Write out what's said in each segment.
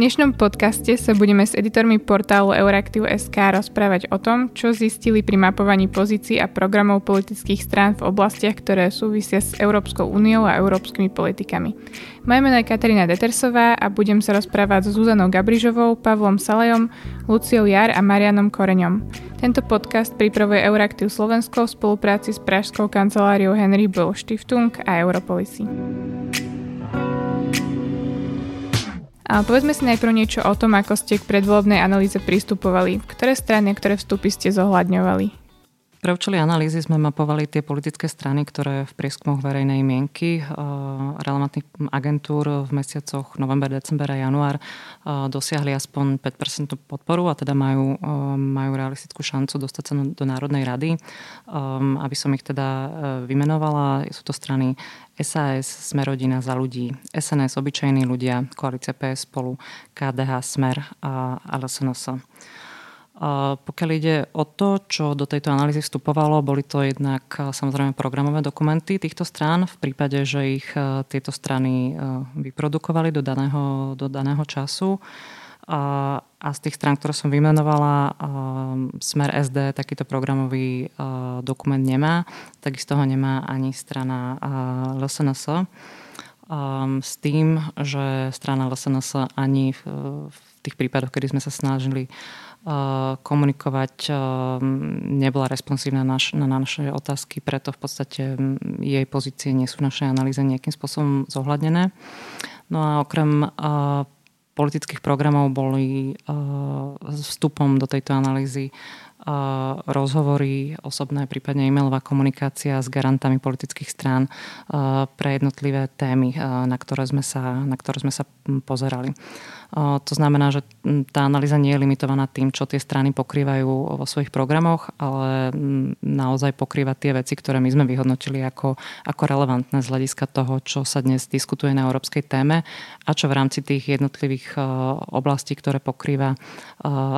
dnešnom podcaste sa budeme s editormi portálu Euraktiv.sk rozprávať o tom, čo zistili pri mapovaní pozícií a programov politických strán v oblastiach, ktoré súvisia s Európskou úniou a európskymi politikami. Moje meno je Katarína Detersová a budem sa rozprávať s Zuzanou Gabrižovou, Pavlom Salejom, Luciou Jar a Marianom Koreňom. Tento podcast pripravuje Euraktiv Slovensko v spolupráci s Pražskou kanceláriou Henry Böll Stiftung a Europolisy. A povedzme si najprv niečo o tom, ako ste k predvolebnej analýze pristupovali. Ktoré strany ktoré vstupy ste zohľadňovali? Pre účely analýzy sme mapovali tie politické strany, ktoré v prieskumoch verejnej mienky eh, relevantných agentúr v mesiacoch november, december a január eh, dosiahli aspoň 5% podporu a teda majú, eh, majú realistickú šancu dostať sa do Národnej rady. Aby som ich teda vymenovala, sú to strany SAS, Smerodina za ľudí, SNS, obyčajní ľudia, Koalícia PS spolu, KDH, Smer a LSNS. Pokiaľ ide o to, čo do tejto analýzy vstupovalo, boli to jednak samozrejme programové dokumenty týchto strán v prípade, že ich tieto strany vyprodukovali do daného, do daného času. A z tých strán, ktoré som vymenovala, Smer SD takýto programový dokument nemá, takisto ho nemá ani strana LSNS. S tým, že strana LSNS ani v tých prípadoch, kedy sme sa snažili komunikovať, nebola responsívna na, naš, na naše otázky, preto v podstate jej pozície nie sú v našej analýze nejakým spôsobom zohľadnené. No a okrem politických programov boli vstupom do tejto analýzy rozhovory, osobné, prípadne e-mailová komunikácia s garantami politických strán pre jednotlivé témy, na ktoré sme sa, na ktoré sme sa pozerali. To znamená, že tá analýza nie je limitovaná tým, čo tie strany pokrývajú vo svojich programoch, ale naozaj pokrýva tie veci, ktoré my sme vyhodnotili ako, ako relevantné z hľadiska toho, čo sa dnes diskutuje na európskej téme a čo v rámci tých jednotlivých oblastí, ktoré pokrýva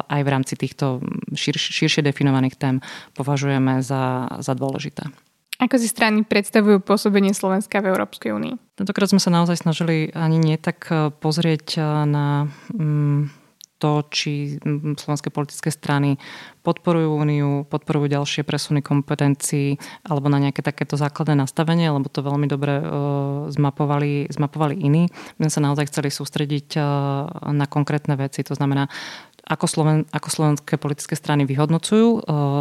aj v rámci týchto širš, širšie definovaných tém považujeme za, za dôležité. Ako si strany predstavujú pôsobenie Slovenska v Európskej únii? Tentokrát sme sa naozaj snažili ani nie tak e, pozrieť e, na mm, to, či mm, slovenské politické strany podporujú úniu, podporujú ďalšie presuny kompetencií alebo na nejaké takéto základné nastavenie, lebo to veľmi dobre uh, zmapovali, zmapovali iní. My sme sa naozaj chceli sústrediť na konkrétne veci, to znamená ako, Sloven, ako slovenské politické strany vyhodnocujú uh,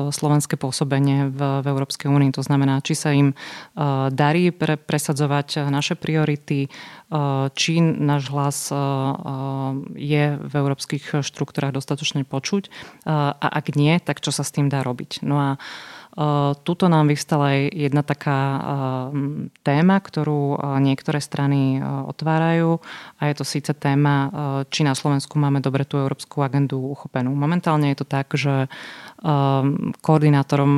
slovenské pôsobenie v, v Európskej únii. To znamená, či sa im uh, darí pre, presadzovať naše priority, uh, či náš hlas je v európskych štruktúrach dostatočne počuť a ak nie, tak čo sa s tým dá robiť. No a Tuto nám vyvstala aj jedna taká téma, ktorú niektoré strany otvárajú a je to síce téma, či na Slovensku máme dobre tú európsku agendu uchopenú. Momentálne je to tak, že koordinátorom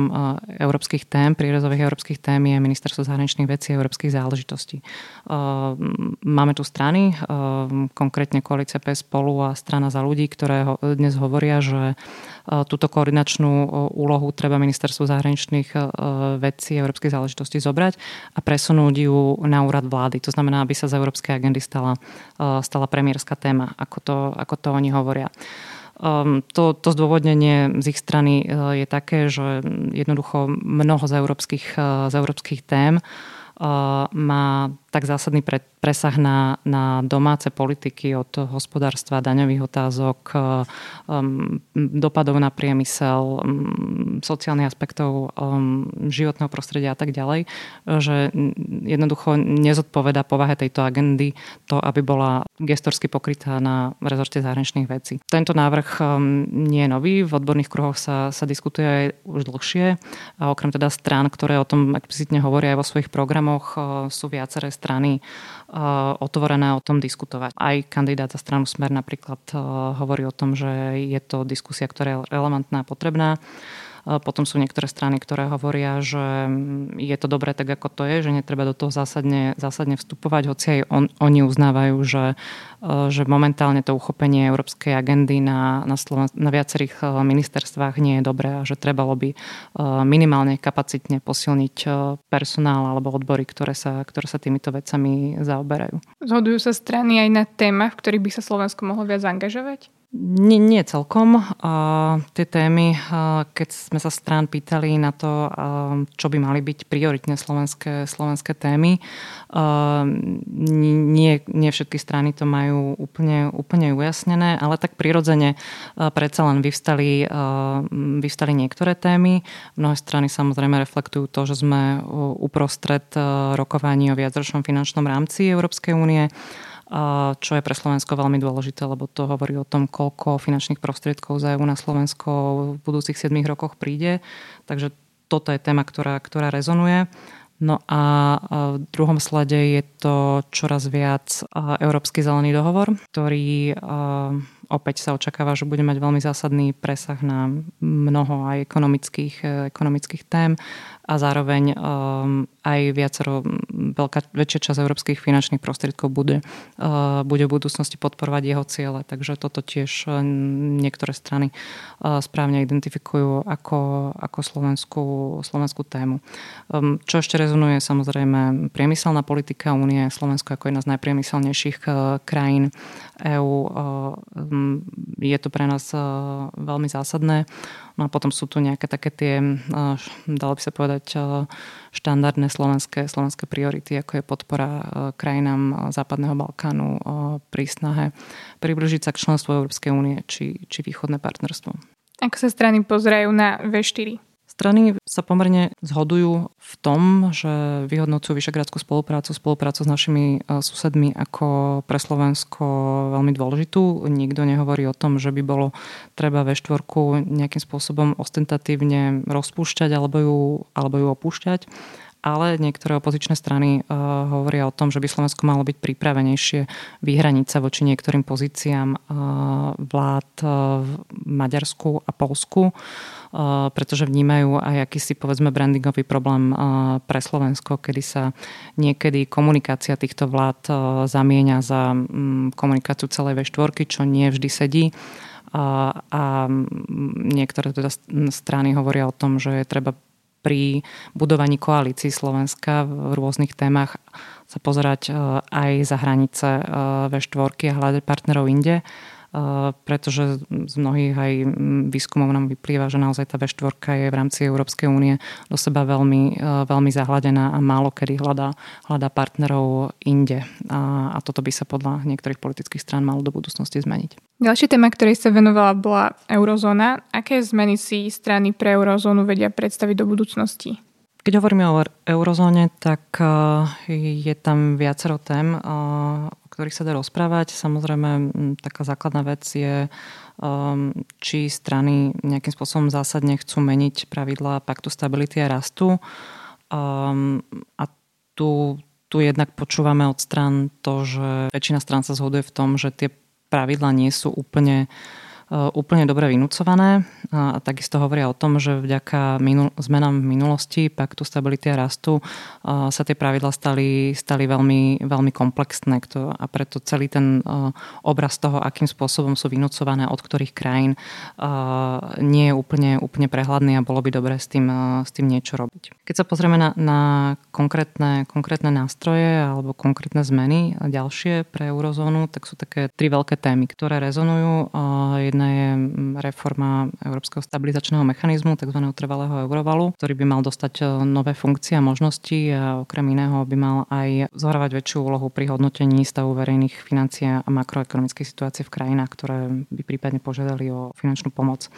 európskych tém, prírezových európskych tém je Ministerstvo zahraničných vecí a európskych záležitostí. Máme tu strany, konkrétne koalícia PS spolu a strana za ľudí, ktoré dnes hovoria, že túto koordinačnú úlohu treba ministerstvu zahraničných vecí a európskych záležitostí zobrať a presunúť ju na úrad vlády. To znamená, aby sa z európskej agendy stala, stala premiérska téma, ako to, ako to oni hovoria. Um, to, to zdôvodnenie z ich strany je také, že jednoducho mnoho z európskych, z európskych tém má tak zásadný pre, presah na, na domáce politiky od hospodárstva, daňových otázok, um, dopadov na priemysel, um, sociálnych aspektov um, životného prostredia a tak ďalej, že jednoducho nezodpoveda povahe tejto agendy to, aby bola gestorsky pokrytá na rezorte zahraničných vecí. Tento návrh um, nie je nový, v odborných kruhoch sa, sa diskutuje aj už dlhšie a okrem teda strán, ktoré o tom explicitne hovoria aj vo svojich programoch, sú viaceré strany uh, otvorené o tom diskutovať. Aj kandidát za stranu Smer napríklad uh, hovorí o tom, že je to diskusia, ktorá je relevantná a potrebná. Potom sú niektoré strany, ktoré hovoria, že mm, je to dobré tak, ako to je, že netreba do toho zásadne, zásadne vstupovať, hoci aj on, oni uznávajú, že, že momentálne to uchopenie európskej agendy na, na, Sloven- na viacerých ministerstvách nie je dobré a že trebalo by minimálne kapacitne posilniť personál alebo odbory, ktoré sa, ktoré sa týmito vecami zaoberajú. Zhodujú sa strany aj na témach, v ktorých by sa Slovensko mohlo viac angažovať? Nie, nie celkom. Uh, tie témy, uh, keď sme sa strán pýtali na to, uh, čo by mali byť prioritne slovenské, slovenské témy, uh, nie, nie všetky strany to majú úplne, úplne ujasnené, ale tak prirodzene uh, predsa len vyvstali, uh, vyvstali niektoré témy. Mnohé strany samozrejme reflektujú to, že sme uprostred uh, rokovaní o viacročnom finančnom rámci Európskej únie čo je pre Slovensko veľmi dôležité, lebo to hovorí o tom, koľko finančných prostriedkov za EU na Slovensko v budúcich 7 rokoch príde. Takže toto je téma, ktorá, ktorá rezonuje. No a v druhom slade je to čoraz viac Európsky zelený dohovor, ktorý opäť sa očakáva, že bude mať veľmi zásadný presah na mnoho aj ekonomických, ekonomických tém a zároveň aj viacero, veľká, väčšia časť európskych finančných prostriedkov bude, uh, bude v budúcnosti podporovať jeho ciele. Takže toto tiež uh, niektoré strany uh, správne identifikujú ako, ako slovenskú, slovenskú tému. Um, čo ešte rezonuje samozrejme priemyselná politika únie, Slovensko ako jedna z najpriemyselnejších krajín EÚ. Um, je to pre nás veľmi zásadné. No a potom sú tu nejaké také tie, dalo by sa povedať, štandardné slovenské, slovenské priority, ako je podpora krajinám Západného Balkánu pri snahe približiť sa k členstvu Európskej únie či, či východné partnerstvo. Ako sa strany pozerajú na V4? Strany sa pomerne zhodujú v tom, že vyhodnocujú vyšegradskú spoluprácu, spoluprácu s našimi e, susedmi ako pre Slovensko veľmi dôležitú. Nikto nehovorí o tom, že by bolo treba V4 nejakým spôsobom ostentatívne rozpúšťať alebo ju, alebo ju opúšťať ale niektoré opozičné strany uh, hovoria o tom, že by Slovensko malo byť pripravenejšie vyhraniť sa voči niektorým pozíciám uh, vlád uh, v Maďarsku a Polsku pretože vnímajú aj akýsi povedzme brandingový problém pre Slovensko, kedy sa niekedy komunikácia týchto vlád zamieňa za mm, komunikáciu celej V4, čo nie vždy sedí. A, a niektoré teda strany hovoria o tom, že je treba pri budovaní koalícií Slovenska v rôznych témach sa pozerať aj za hranice V4 a hľadať partnerov inde pretože z mnohých aj výskumov nám vyplýva, že naozaj tá V4 je v rámci Európskej únie do seba veľmi, veľmi zahladená a málo kedy hľadá, hľadá partnerov inde. A, a toto by sa podľa niektorých politických strán malo do budúcnosti zmeniť. Ďalšia téma, ktorej sa venovala, bola eurozóna. Aké zmeny si strany pre eurozónu vedia predstaviť do budúcnosti? Keď hovoríme o eurozóne, tak je tam viacero tém, ktorých sa dá rozprávať. Samozrejme, taká základná vec je, um, či strany nejakým spôsobom zásadne chcú meniť pravidlá paktu stability a rastu. Um, a tu, tu jednak počúvame od stran to, že väčšina stran sa zhoduje v tom, že tie pravidlá nie sú úplne uh, úplne dobre vynúcované a takisto hovoria o tom, že vďaka minul- zmenám v minulosti, paktu stability a rastu eh, sa tie pravidla stali, stali veľmi, veľmi komplexné a preto celý ten eh, obraz toho, akým spôsobom sú vynúcované od ktorých krajín nie je úplne, úplne prehľadný a bolo by dobré s tým, s tým niečo robiť. Keď sa pozrieme na, na konkrétne, konkrétne nástroje alebo konkrétne zmeny ďalšie pre eurozónu, tak sú také tri veľké témy, ktoré rezonujú. Jedna je mm, reforma Európskeho stabilizačného mechanizmu, tzv. trvalého eurovalu, ktorý by mal dostať e, nové funkcie a možnosti a okrem iného by mal aj zohrávať väčšiu úlohu pri hodnotení stavu verejných financií a makroekonomickej situácie v krajinách, ktoré by prípadne požiadali o finančnú pomoc.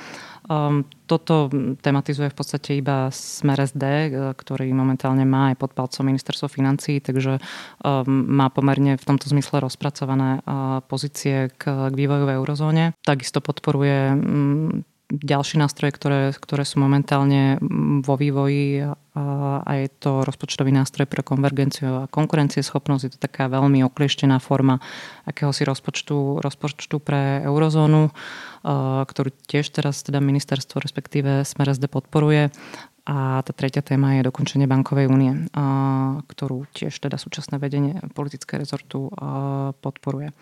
Um, toto tematizuje v podstate iba Smer SD, e, ktorý momentálne má aj pod palcom ministerstvo financí, takže um, má pomerne v tomto zmysle rozpracované uh, pozície k, k vývoju v eurozóne. Takisto podporuje mm, ďalšie nástroje, ktoré, ktoré sú momentálne vo vývoji a je to rozpočtový nástroj pre konvergenciu a konkurencieschopnosť. Je to taká veľmi oklieštená forma akéhosi rozpočtu, rozpočtu pre eurozónu, ktorú tiež teraz teda ministerstvo, respektíve Smer SD podporuje. A tá tretia téma je dokončenie bankovej únie, ktorú tiež teda súčasné vedenie politické rezortu podporuje.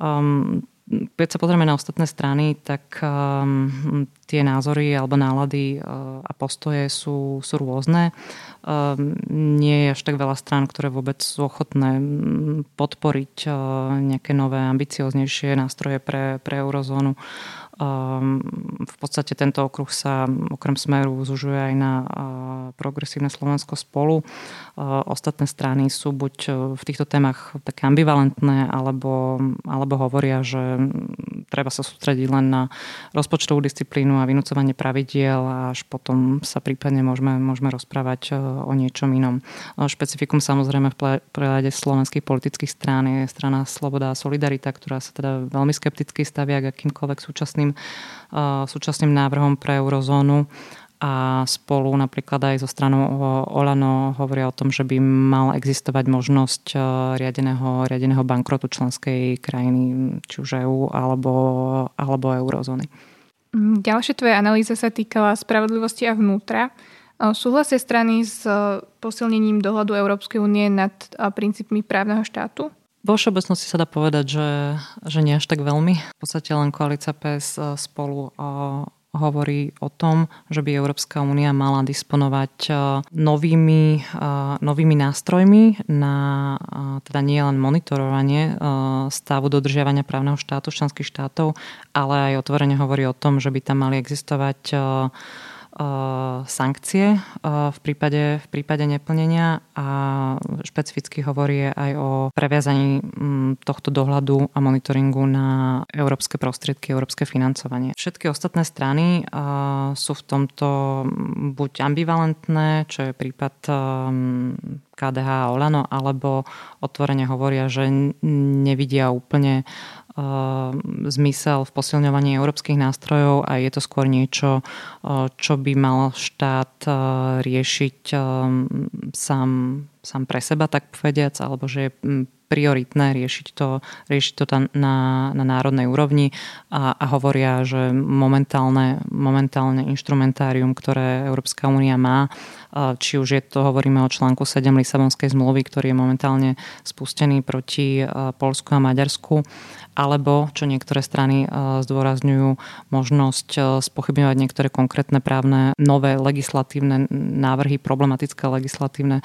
Um, keď sa pozrieme na ostatné strany, tak um, tie názory alebo nálady uh, a postoje sú, sú rôzne. Um, nie je až tak veľa strán, ktoré vôbec sú ochotné podporiť uh, nejaké nové, ambicioznejšie nástroje pre, pre eurozónu. Um, v podstate tento okruh sa okrem smeru zužuje aj na uh, progresívne Slovensko spolu. Uh, ostatné strany sú buď v týchto témach také ambivalentné, alebo, alebo hovoria, že treba sa sústrediť len na rozpočtovú disciplínu a vynúcovanie pravidiel a až potom sa prípadne môžeme, môžeme rozprávať o niečom inom. Špecifikum samozrejme v prehľade slovenských politických strán je strana Sloboda a Solidarita, ktorá sa teda veľmi skepticky stavia k akýmkoľvek súčasným súčasným, súčasným návrhom pre eurozónu a spolu napríklad aj zo stranou Olano hovoria o tom, že by mal existovať možnosť riadeného, riadeného bankrotu členskej krajiny, či už EU alebo, alebo eurozóny. Ďalšia tvoja analýza sa týkala spravodlivosti a vnútra. Súhlasia strany s posilnením dohľadu Európskej únie nad princípmi právneho štátu? Vo všeobecnosti sa dá povedať, že, že nie až tak veľmi. V podstate len koalícia PS e, spolu e, hovorí o tom, že by Európska únia mala disponovať e, novými, novými nástrojmi na teda nie len monitorovanie stavu dodržiavania právneho štátu členských štátov, ale aj otvorene hovorí o tom, že by tam mali existovať sankcie v prípade, v prípade neplnenia a špecificky hovorí aj o previazaní tohto dohľadu a monitoringu na európske prostriedky, európske financovanie. Všetky ostatné strany sú v tomto buď ambivalentné, čo je prípad KDH a Olano, alebo otvorene hovoria, že nevidia úplne zmysel v posilňovaní európskych nástrojov a je to skôr niečo, uh, čo by mal štát uh, riešiť sám, sám pre seba, tak povediac, alebo že je prioritné riešiť to, riešiť to na, na národnej úrovni. A, a hovoria, že momentálne, momentálne inštrumentárium, ktoré Európska únia má, či už je to, hovoríme o článku 7 Lisabonskej zmluvy, ktorý je momentálne spustený proti Polsku a Maďarsku, alebo, čo niektoré strany zdôrazňujú, možnosť spochybňovať niektoré konkrétne právne nové legislatívne návrhy, problematické legislatívne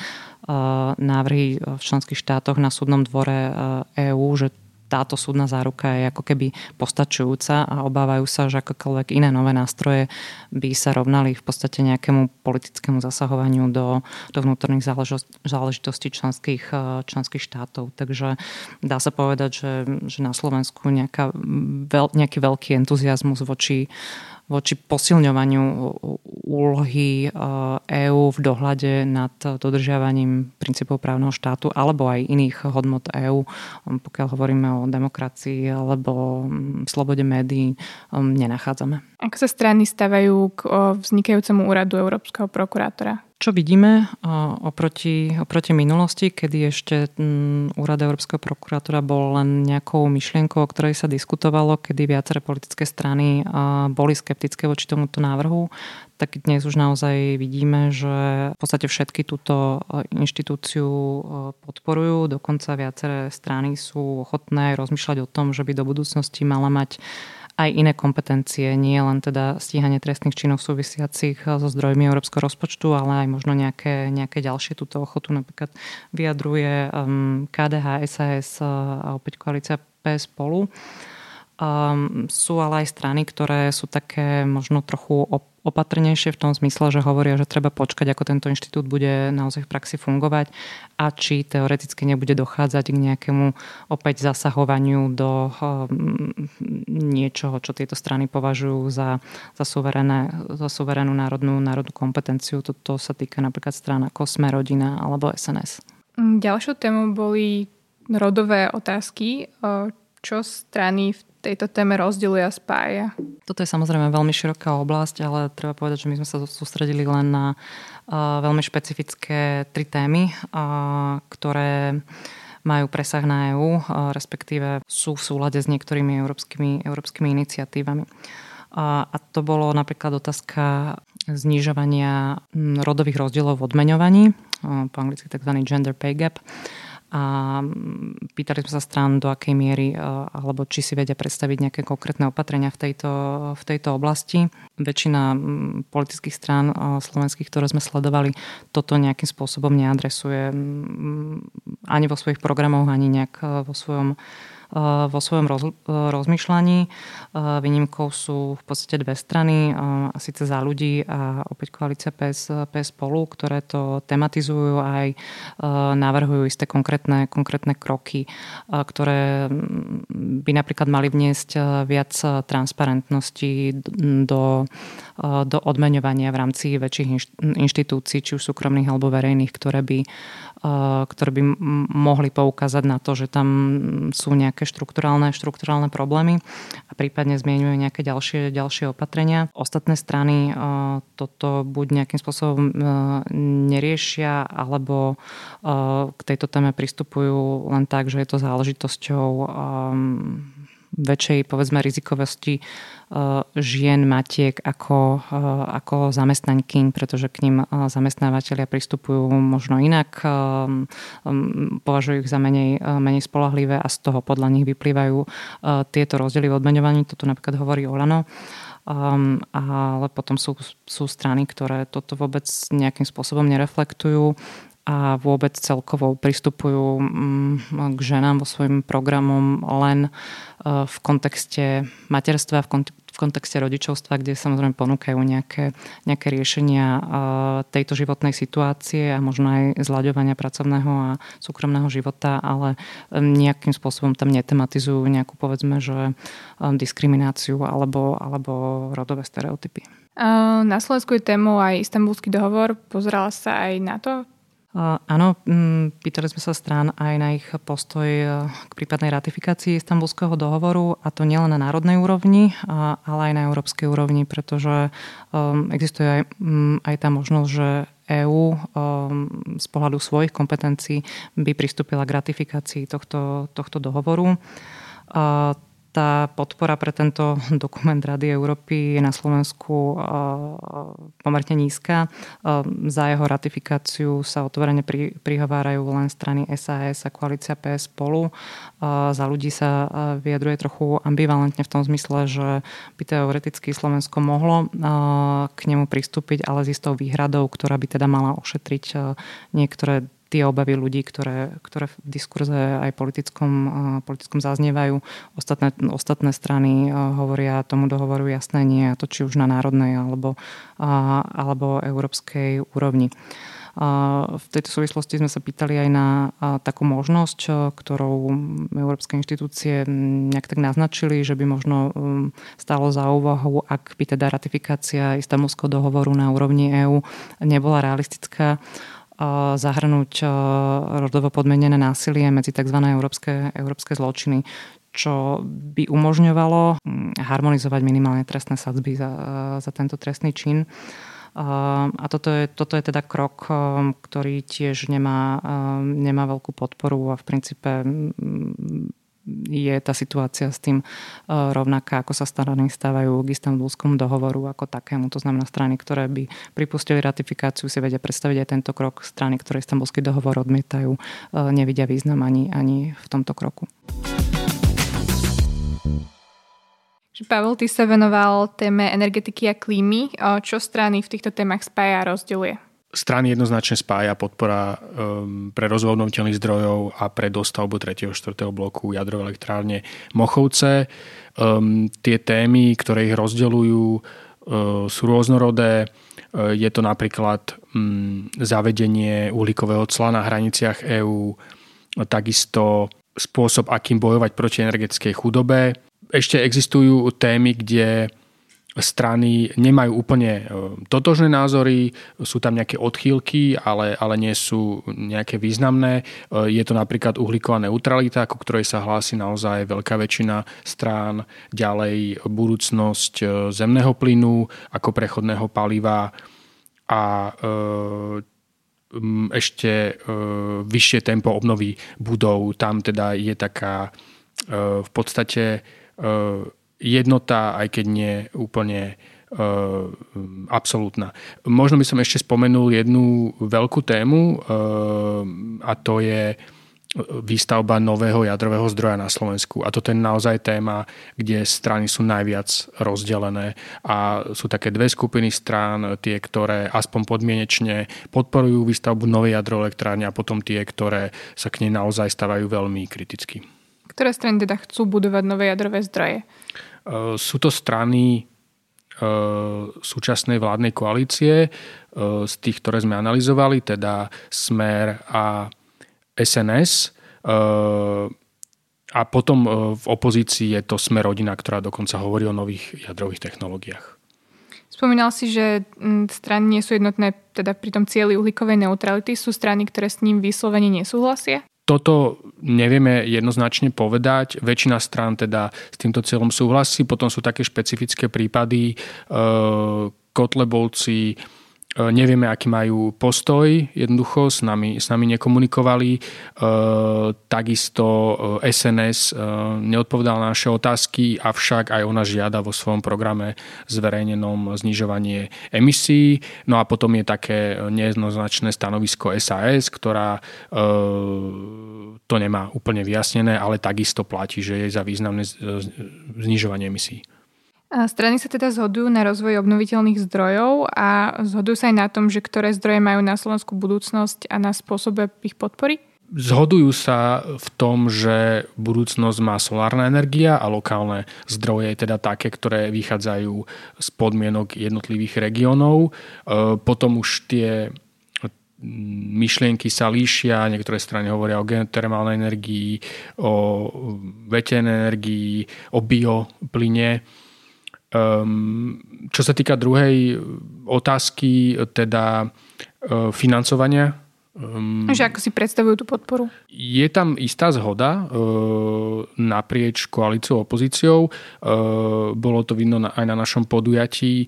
návrhy v členských štátoch na súdnom dvore EÚ, že táto súdna záruka je ako keby postačujúca a obávajú sa, že akokoľvek iné nové nástroje by sa rovnali v podstate nejakému politickému zasahovaniu do, do vnútorných záležitostí členských, členských štátov. Takže dá sa povedať, že, že na Slovensku nejaká, veľ, nejaký veľký entuziasmus voči voči posilňovaniu úlohy EÚ v dohľade nad dodržiavaním princípov právneho štátu alebo aj iných hodnot EÚ, pokiaľ hovoríme o demokracii alebo slobode médií, nenachádzame. Ako sa strany stavajú k vznikajúcemu úradu Európskeho prokurátora? Čo vidíme oproti, oproti minulosti, kedy ešte úrad Európskeho prokurátora bol len nejakou myšlienkou, o ktorej sa diskutovalo, kedy viaceré politické strany boli skeptické voči tomuto návrhu, tak dnes už naozaj vidíme, že v podstate všetky túto inštitúciu podporujú. Dokonca viaceré strany sú ochotné rozmýšľať o tom, že by do budúcnosti mala mať aj iné kompetencie, nie len teda stíhanie trestných činov súvisiacich so zdrojmi európskeho rozpočtu, ale aj možno nejaké, nejaké ďalšie túto ochotu napríklad vyjadruje um, KDH, SAS a opäť koalícia PS spolu. Um, sú ale aj strany, ktoré sú také možno trochu op- opatrnejšie v tom zmysle, že hovoria, že treba počkať, ako tento inštitút bude naozaj v praxi fungovať a či teoreticky nebude dochádzať k nejakému opäť zasahovaniu do hm, niečoho, čo tieto strany považujú za, za, suverené, za suverénnu národnú, národnú kompetenciu. Toto sa týka napríklad strán ako rodina alebo SNS. Ďalšou témou boli rodové otázky. Čo strany v tejto téme rozdeľuje a spája? Toto je samozrejme veľmi široká oblasť, ale treba povedať, že my sme sa sústredili len na veľmi špecifické tri témy, ktoré majú presah na EÚ, respektíve sú v súlade s niektorými európskymi, európskymi iniciatívami. A to bolo napríklad otázka znižovania rodových rozdielov v odmeňovaní, po anglicky tzv. gender pay gap a pýtali sme sa strán, do akej miery alebo či si vedia predstaviť nejaké konkrétne opatrenia v tejto, v tejto oblasti. Väčšina politických strán slovenských, ktoré sme sledovali, toto nejakým spôsobom neadresuje ani vo svojich programoch, ani nejak vo svojom vo svojom roz, eh, rozmýšľaní. Eh, výnimkou sú v podstate dve strany, a síce za ľudí a opäť koalícia PS, PS spolu, ktoré to tematizujú a aj navrhujú isté konkrétne, konkrétne kroky, ktoré mm, by napríklad mali vniesť viac transparentnosti do, do odmeňovania v rámci väčších inštitúcií, či už súkromných alebo verejných, ktoré by ktoré by mohli poukázať na to, že tam sú nejaké štruktúrálne, štruktúrálne problémy a prípadne zmienujú nejaké ďalšie, ďalšie opatrenia. Ostatné strany toto buď nejakým spôsobom neriešia, alebo k tejto téme pristupujú len tak, že je to záležitosťou väčšej povedzme rizikovosti Eh, žien, matiek ako, eh, ako zamestnankyň, pretože k ním eh, zamestnávateľia pristupujú možno inak, považujú ich za menej, menej spolahlivé a z toho podľa nich vyplývajú tieto rozdiely v odmeňovaní. Toto napríklad hovorí Olano. Um, ale potom sú, sú strany, ktoré toto vôbec nejakým spôsobom nereflektujú a vôbec celkovo pristupujú mm, k ženám vo svojim programom len e, v kontexte materstva, v, kontexte rodičovstva, kde samozrejme ponúkajú nejaké, nejaké riešenia e, tejto životnej situácie a možno aj zľaďovania pracovného a súkromného života, ale nejakým spôsobom tam netematizujú nejakú povedzme, že e, diskrimináciu alebo, alebo rodové stereotypy. Na Slovensku je tému aj istambulský dohovor. Pozerala sa aj na to? Áno, pýtali sme sa strán aj na ich postoj e, k prípadnej ratifikácii istambulského dohovoru a to nielen na národnej úrovni, ale aj na európskej úrovni, pretože um, existuje aj, aj tá možnosť, že EÚ um, z pohľadu svojich kompetencií by pristúpila k ratifikácii tohto, tohto dohovoru tá podpora pre tento dokument Rady Európy je na Slovensku pomerne nízka. Za jeho ratifikáciu sa otvorene prihovárajú len strany SAS a koalícia PS spolu. Za ľudí sa vyjadruje trochu ambivalentne v tom zmysle, že by teoreticky Slovensko mohlo k nemu pristúpiť, ale s istou výhradou, ktorá by teda mala ošetriť niektoré tie obavy ľudí, ktoré, ktoré v diskurze aj politickom, politickom zaznievajú. Ostatné, ostatné strany hovoria tomu dohovoru jasné nie, a to či už na národnej alebo, alebo európskej úrovni. V tejto súvislosti sme sa pýtali aj na takú možnosť, ktorou európske inštitúcie nejak tak naznačili, že by možno um, stalo za úvahu, ak by teda ratifikácia istambulského dohovoru na úrovni EÚ nebola realistická, zahrnúť rodovo podmenené násilie medzi tzv. európske, európske zločiny čo by umožňovalo hm, harmonizovať minimálne trestné sadzby za, za tento trestný čin. A toto je, toto je teda krok, ktorý tiež nemá, nemá veľkú podporu a v princípe hm, je tá situácia s tým e, rovnaká, ako sa strany stávajú k istambulskom dohovoru ako takému. To znamená strany, ktoré by pripustili ratifikáciu, si vedia predstaviť aj tento krok. Strany, ktoré istambulský dohovor odmietajú, e, nevidia význam ani, ani v tomto kroku. Pavel, ty sa venoval téme energetiky a klímy. Čo strany v týchto témach spája a rozdeľuje? Strany jednoznačne spája podpora um, pre rozvoj obnoviteľných zdrojov a pre dostavbu 3. a 4. bloku jadrovej elektrárne Mochovce. Um, tie témy, ktoré ich rozdeľujú, uh, sú rôznorodé. Uh, je to napríklad um, zavedenie uhlíkového cla na hraniciach EÚ, takisto spôsob, akým bojovať proti energetickej chudobe. Ešte existujú témy, kde strany nemajú úplne totožné názory, sú tam nejaké odchýlky, ale, ale nie sú nejaké významné. Je to napríklad uhlíková neutralita, ku ktorej sa hlási naozaj veľká väčšina strán. Ďalej budúcnosť zemného plynu ako prechodného paliva a ešte vyššie tempo obnovy budov. Tam teda je taká v podstate jednota, aj keď nie úplne uh, absolútna. Možno by som ešte spomenul jednu veľkú tému uh, a to je výstavba nového jadrového zdroja na Slovensku. A toto je naozaj téma, kde strany sú najviac rozdelené a sú také dve skupiny strán, tie, ktoré aspoň podmienečne podporujú výstavbu novej jadroelektrárne a potom tie, ktoré sa k nej naozaj stavajú veľmi kriticky. Ktoré strany teda chcú budovať nové jadrové zdroje? Uh, sú to strany uh, súčasnej vládnej koalície, uh, z tých, ktoré sme analyzovali, teda Smer a SNS. A potom v opozícii je to Smer rodina, ktorá dokonca hovorí o nových jadrových technológiách. Spomínal si, že mm, strany nie sú jednotné teda pri tom cieli uhlíkovej neutrality. Sú strany, ktoré s ním vyslovene nesúhlasia? Toto nevieme jednoznačne povedať. Väčšina strán teda s týmto cieľom súhlasí. Potom sú také špecifické prípady. E, Kotlebovci nevieme, aký majú postoj, jednoducho s nami, s nami nekomunikovali. E, takisto SNS e, neodpovedala na naše otázky, avšak aj ona žiada vo svojom programe zverejnenom znižovanie emisí. No a potom je také nejednoznačné stanovisko SAS, ktorá to nemá úplne vyjasnené, ale takisto platí, že je za významné znižovanie emisí. Strany sa teda zhodujú na rozvoj obnoviteľných zdrojov a zhodujú sa aj na tom, že ktoré zdroje majú na Slovensku budúcnosť a na spôsobe ich podpory? Zhodujú sa v tom, že budúcnosť má solárna energia a lokálne zdroje, teda také, ktoré vychádzajú z podmienok jednotlivých regiónov. E, potom už tie myšlienky sa líšia, niektoré strany hovoria o geotermálnej energii, o veternej energii, o bioplyne Um, čo sa týka druhej otázky, teda uh, financovania. Um, že ako si predstavujú tú podporu? Je tam istá zhoda uh, naprieč koalíciou opozíciou. Uh, bolo to vidno na, aj na našom podujatí. E,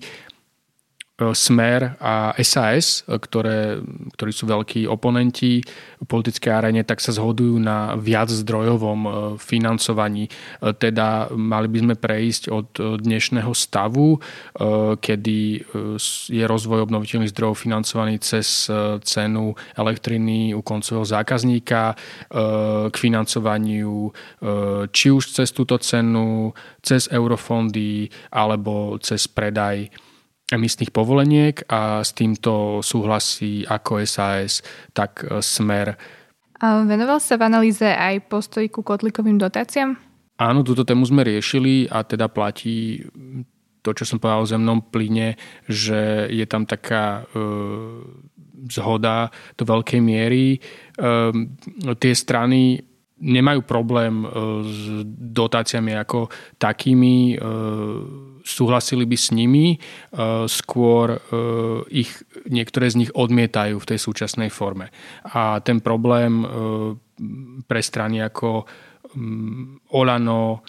Smer a SAS, ktoré, ktorí sú veľkí oponenti v politickej arene, tak sa zhodujú na viac zdrojovom e, financovaní. E, teda mali by sme prejsť od dnešného stavu, kedy je rozvoj obnoviteľných zdrojov financovaný cez cenu elektriny u koncového zákazníka k financovaniu či už cez túto cenu, cez eurofondy alebo cez predaj emisných povoleniek a s týmto súhlasí ako SAS, tak e, Smer. A venoval sa v analýze aj postoj ku kotlikovým dotáciám? Áno, túto tému sme riešili a teda platí to, čo som povedal o zemnom plyne, že je tam taká e, zhoda do veľkej miery. E, tie strany nemajú problém e, s dotáciami ako takými, e, súhlasili by s nimi, e, skôr ich, niektoré z nich odmietajú v tej súčasnej forme. A ten problém pre strany ako mm, Olano,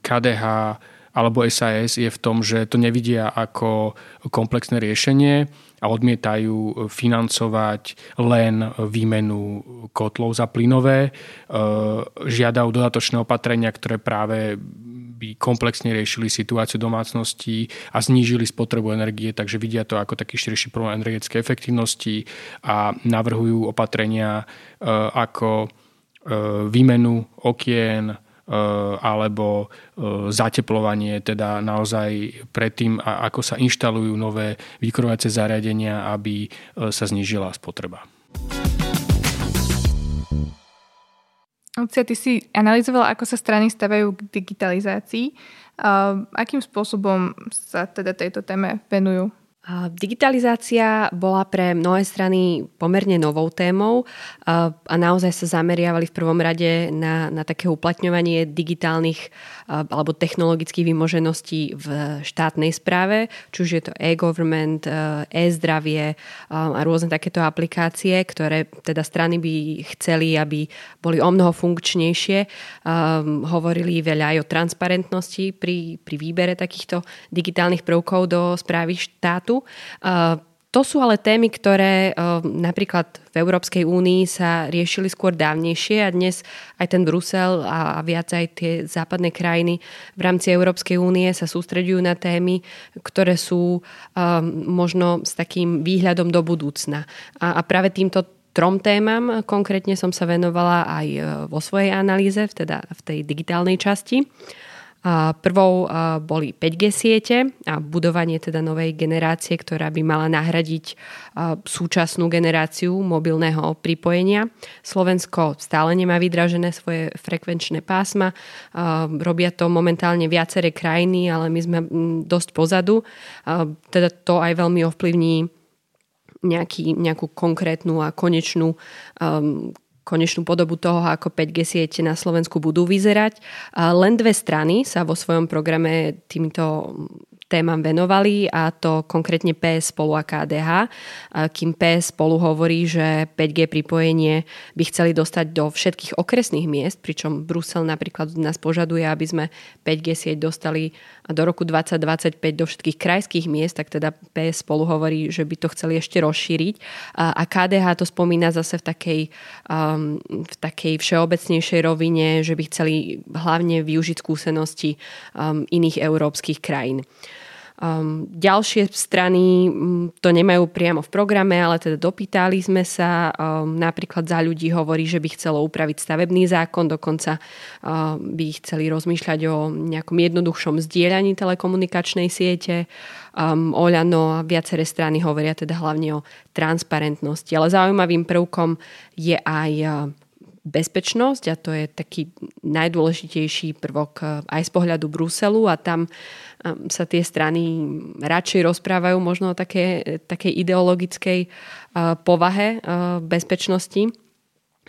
KDH alebo SAS je v tom, že to nevidia ako komplexné riešenie a odmietajú financovať len výmenu kotlov za plynové. E, žiadajú dodatočné opatrenia, ktoré práve by komplexne riešili situáciu domácností a znížili spotrebu energie, takže vidia to ako taký širší problém energetickej efektivnosti a navrhujú opatrenia e, ako e, výmenu okien, Eh, alebo zateplovanie, teda naozaj predtým, ako sa inštalujú nové vykurovacie zariadenia, aby sa znížila spotreba. Lucia, ty si analyzovala, ako sa strany stavajú k digitalizácii. Akým spôsobom sa teda tejto téme venujú? Digitalizácia bola pre mnohé strany pomerne novou témou a naozaj sa zameriavali v prvom rade na, na také uplatňovanie digitálnych alebo technologických vymožeností v štátnej správe, či už je to e-government, e-zdravie a rôzne takéto aplikácie, ktoré teda strany by chceli, aby boli o mnoho funkčnejšie. Hovorili veľa aj o transparentnosti pri, pri výbere takýchto digitálnych prvkov do správy štátu to sú ale témy, ktoré napríklad v Európskej únii sa riešili skôr dávnejšie a dnes aj ten Brusel a viac aj tie západné krajiny v rámci Európskej únie sa sústredujú na témy, ktoré sú možno s takým výhľadom do budúcna. A práve týmto trom témam konkrétne som sa venovala aj vo svojej analýze, teda v tej digitálnej časti. Prvou boli 5G siete a budovanie teda novej generácie, ktorá by mala nahradiť súčasnú generáciu mobilného pripojenia. Slovensko stále nemá vydražené svoje frekvenčné pásma. Robia to momentálne viaceré krajiny, ale my sme dosť pozadu. Teda to aj veľmi ovplyvní nejaký, nejakú konkrétnu a konečnú um, konečnú podobu toho, ako 5G siete na Slovensku budú vyzerať. Len dve strany sa vo svojom programe týmto témam venovali a to konkrétne PS spolu a KDH, kým PS spolu hovorí, že 5G pripojenie by chceli dostať do všetkých okresných miest, pričom Brusel napríklad nás požaduje, aby sme 5G sieť dostali do roku 2025 do všetkých krajských miest, tak teda PS spolu hovorí, že by to chceli ešte rozšíriť a KDH to spomína zase v takej, um, v takej všeobecnejšej rovine, že by chceli hlavne využiť skúsenosti um, iných európskych krajín. Um, ďalšie strany um, to nemajú priamo v programe, ale teda dopýtali sme sa. Um, napríklad za ľudí hovorí, že by chcelo upraviť stavebný zákon, dokonca um, by chceli rozmýšľať o nejakom jednoduchšom zdieľaní telekomunikačnej siete. Um, Oľano a viaceré strany hovoria teda hlavne o transparentnosti. Ale zaujímavým prvkom je aj bezpečnosť a to je taký najdôležitejší prvok aj z pohľadu Bruselu a tam sa tie strany radšej rozprávajú možno o také, takej ideologickej eh, povahe bezpečnosti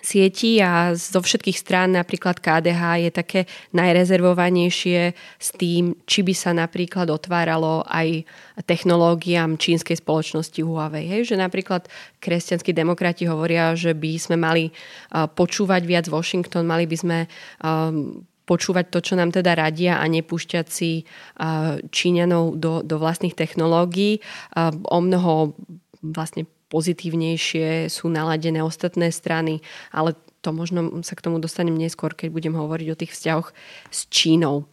sietí a zo všetkých strán napríklad KDH je také najrezervovanejšie s tým, či by sa napríklad otváralo aj technológiám čínskej spoločnosti Huawei. Hej, že napríklad kresťanskí demokrati hovoria, že by sme mali počúvať viac Washington, mali by sme počúvať to, čo nám teda radia a nepúšťať si Číňanov do, do vlastných technológií. O mnoho vlastne pozitívnejšie sú naladené ostatné strany, ale to možno sa k tomu dostanem neskôr, keď budem hovoriť o tých vzťahoch s Čínou.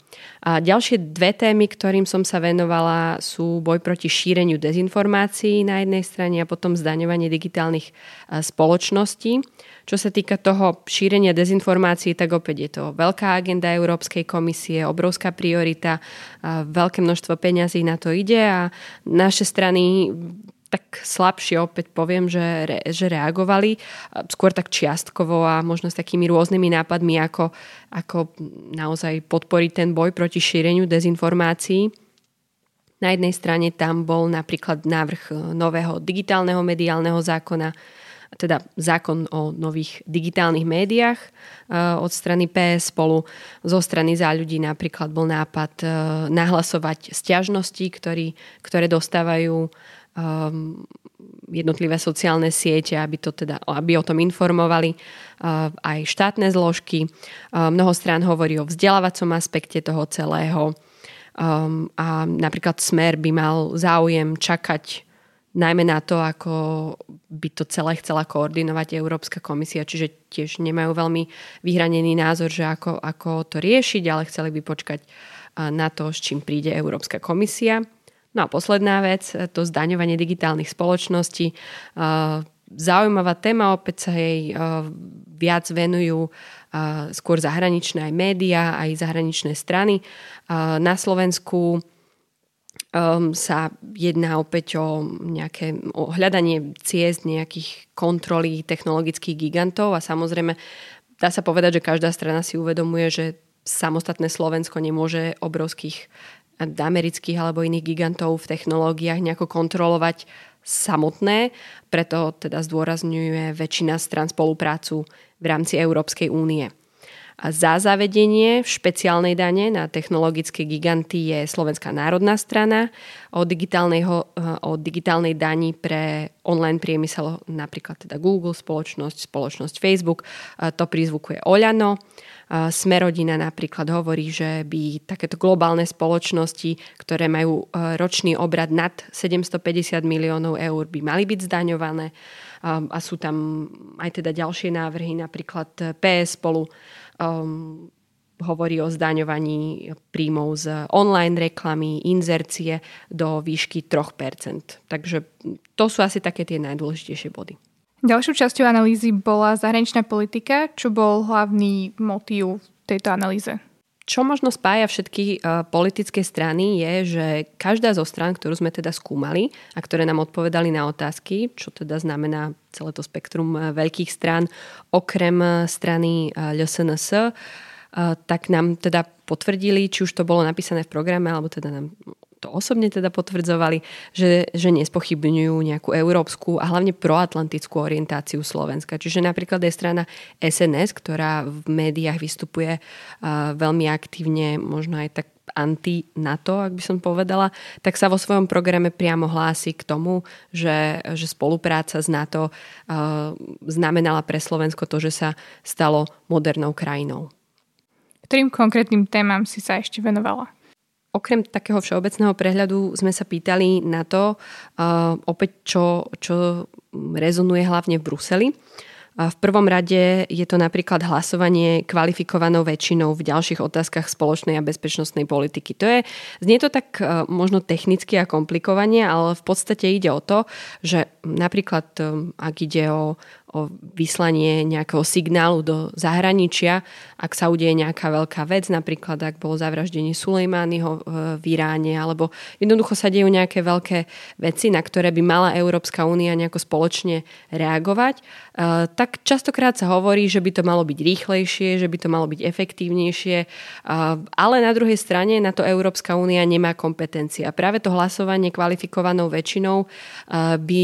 A ďalšie dve témy, ktorým som sa venovala, sú boj proti šíreniu dezinformácií na jednej strane a potom zdaňovanie digitálnych spoločností. Čo sa týka toho šírenia dezinformácií, tak opäť je to veľká agenda Európskej komisie, obrovská priorita, veľké množstvo peňazí na to ide a naše strany tak slabšie opäť poviem, že, re, že reagovali skôr tak čiastkovo a možno s takými rôznymi nápadmi, ako, ako naozaj podporiť ten boj proti šíreniu dezinformácií. Na jednej strane tam bol napríklad návrh nového digitálneho mediálneho zákona, teda zákon o nových digitálnych médiách od strany PS spolu. Zo strany za ľudí napríklad bol nápad nahlasovať stiažnosti, ktorý, ktoré dostávajú um, jednotlivé sociálne siete, aby, to teda, aby o tom informovali uh, aj štátne zložky. Uh, mnoho strán hovorí o vzdelávacom aspekte toho celého um, a napríklad Smer by mal záujem čakať najmä na to, ako by to celé chcela koordinovať Európska komisia, čiže tiež nemajú veľmi vyhranený názor, že ako, ako to riešiť, ale chceli by počkať na to, s čím príde Európska komisia. No a posledná vec, to zdaňovanie digitálnych spoločností. Zaujímavá téma, opäť sa jej viac venujú skôr zahraničné aj médiá, aj zahraničné strany. Na Slovensku um, sa jedná opäť o nejaké o hľadanie ciest nejakých kontroly technologických gigantov a samozrejme dá sa povedať, že každá strana si uvedomuje, že samostatné Slovensko nemôže obrovských amerických alebo iných gigantov v technológiách nejako kontrolovať samotné, preto teda zdôrazňuje väčšina strán spoluprácu v rámci Európskej únie. A za zavedenie špeciálnej dane na technologické giganty je Slovenská národná strana. O, o digitálnej dani pre online priemysel, napríklad teda Google spoločnosť, spoločnosť Facebook, to prizvukuje Oľano. Smerodina napríklad hovorí, že by takéto globálne spoločnosti, ktoré majú ročný obrad nad 750 miliónov eur, by mali byť zdaňované. A sú tam aj teda ďalšie návrhy, napríklad PS spolu um, hovorí o zdaňovaní príjmov z online reklamy, inzercie do výšky 3%. Takže to sú asi také tie najdôležitejšie body. Ďalšou časťou analýzy bola zahraničná politika, čo bol hlavný motív tejto analýze. Čo možno spája všetky uh, politické strany je, že každá zo strán, ktorú sme teda skúmali a ktoré nám odpovedali na otázky, čo teda znamená celé to spektrum uh, veľkých strán, okrem uh, strany LSNS, tak nám teda potvrdili, či už to bolo napísané v programe, alebo teda nám to osobne teda potvrdzovali, že, že nespochybňujú nejakú európsku a hlavne proatlantickú orientáciu Slovenska. Čiže napríklad je strana SNS, ktorá v médiách vystupuje uh, veľmi aktívne, možno aj tak anti-NATO, ak by som povedala, tak sa vo svojom programe priamo hlási k tomu, že, že spolupráca s NATO uh, znamenala pre Slovensko to, že sa stalo modernou krajinou. Ktorým konkrétnym témam si sa ešte venovala? Okrem takého všeobecného prehľadu sme sa pýtali na to, uh, opäť čo, čo rezonuje hlavne v Bruseli. V prvom rade je to napríklad hlasovanie kvalifikovanou väčšinou v ďalších otázkach spoločnej a bezpečnostnej politiky. To je, znie to tak uh, možno technicky a komplikovanie, ale v podstate ide o to, že napríklad um, ak ide o, o vyslanie nejakého signálu do zahraničia, ak sa udeje nejaká veľká vec, napríklad ak bolo zavraždenie Sulejmányho v Iráne, alebo jednoducho sa dejú nejaké veľké veci, na ktoré by mala Európska únia nejako spoločne reagovať, eh, tak častokrát sa hovorí, že by to malo byť rýchlejšie, že by to malo byť efektívnejšie, eh, ale na druhej strane na to Európska únia nemá kompetencie. A práve to hlasovanie kvalifikovanou väčšinou eh, by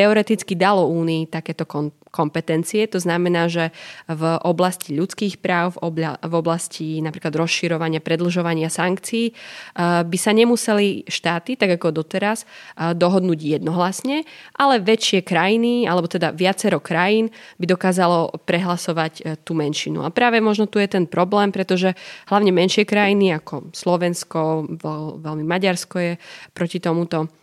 teoreticky dalo únii takéto kompetencie. To znamená, že v oblasti ľudských práv, v oblasti napríklad rozširovania, predlžovania sankcií eh, by sa nemuseli štáty, tak ako doteraz, eh, dohodnúť jednohlasne, ale väčšie krajiny, alebo teda viacero krajín by dokázalo prehlasovať eh, tú menšinu. A práve možno tu je ten problém, pretože hlavne menšie krajiny ako Slovensko, veľmi Maďarsko je proti tomuto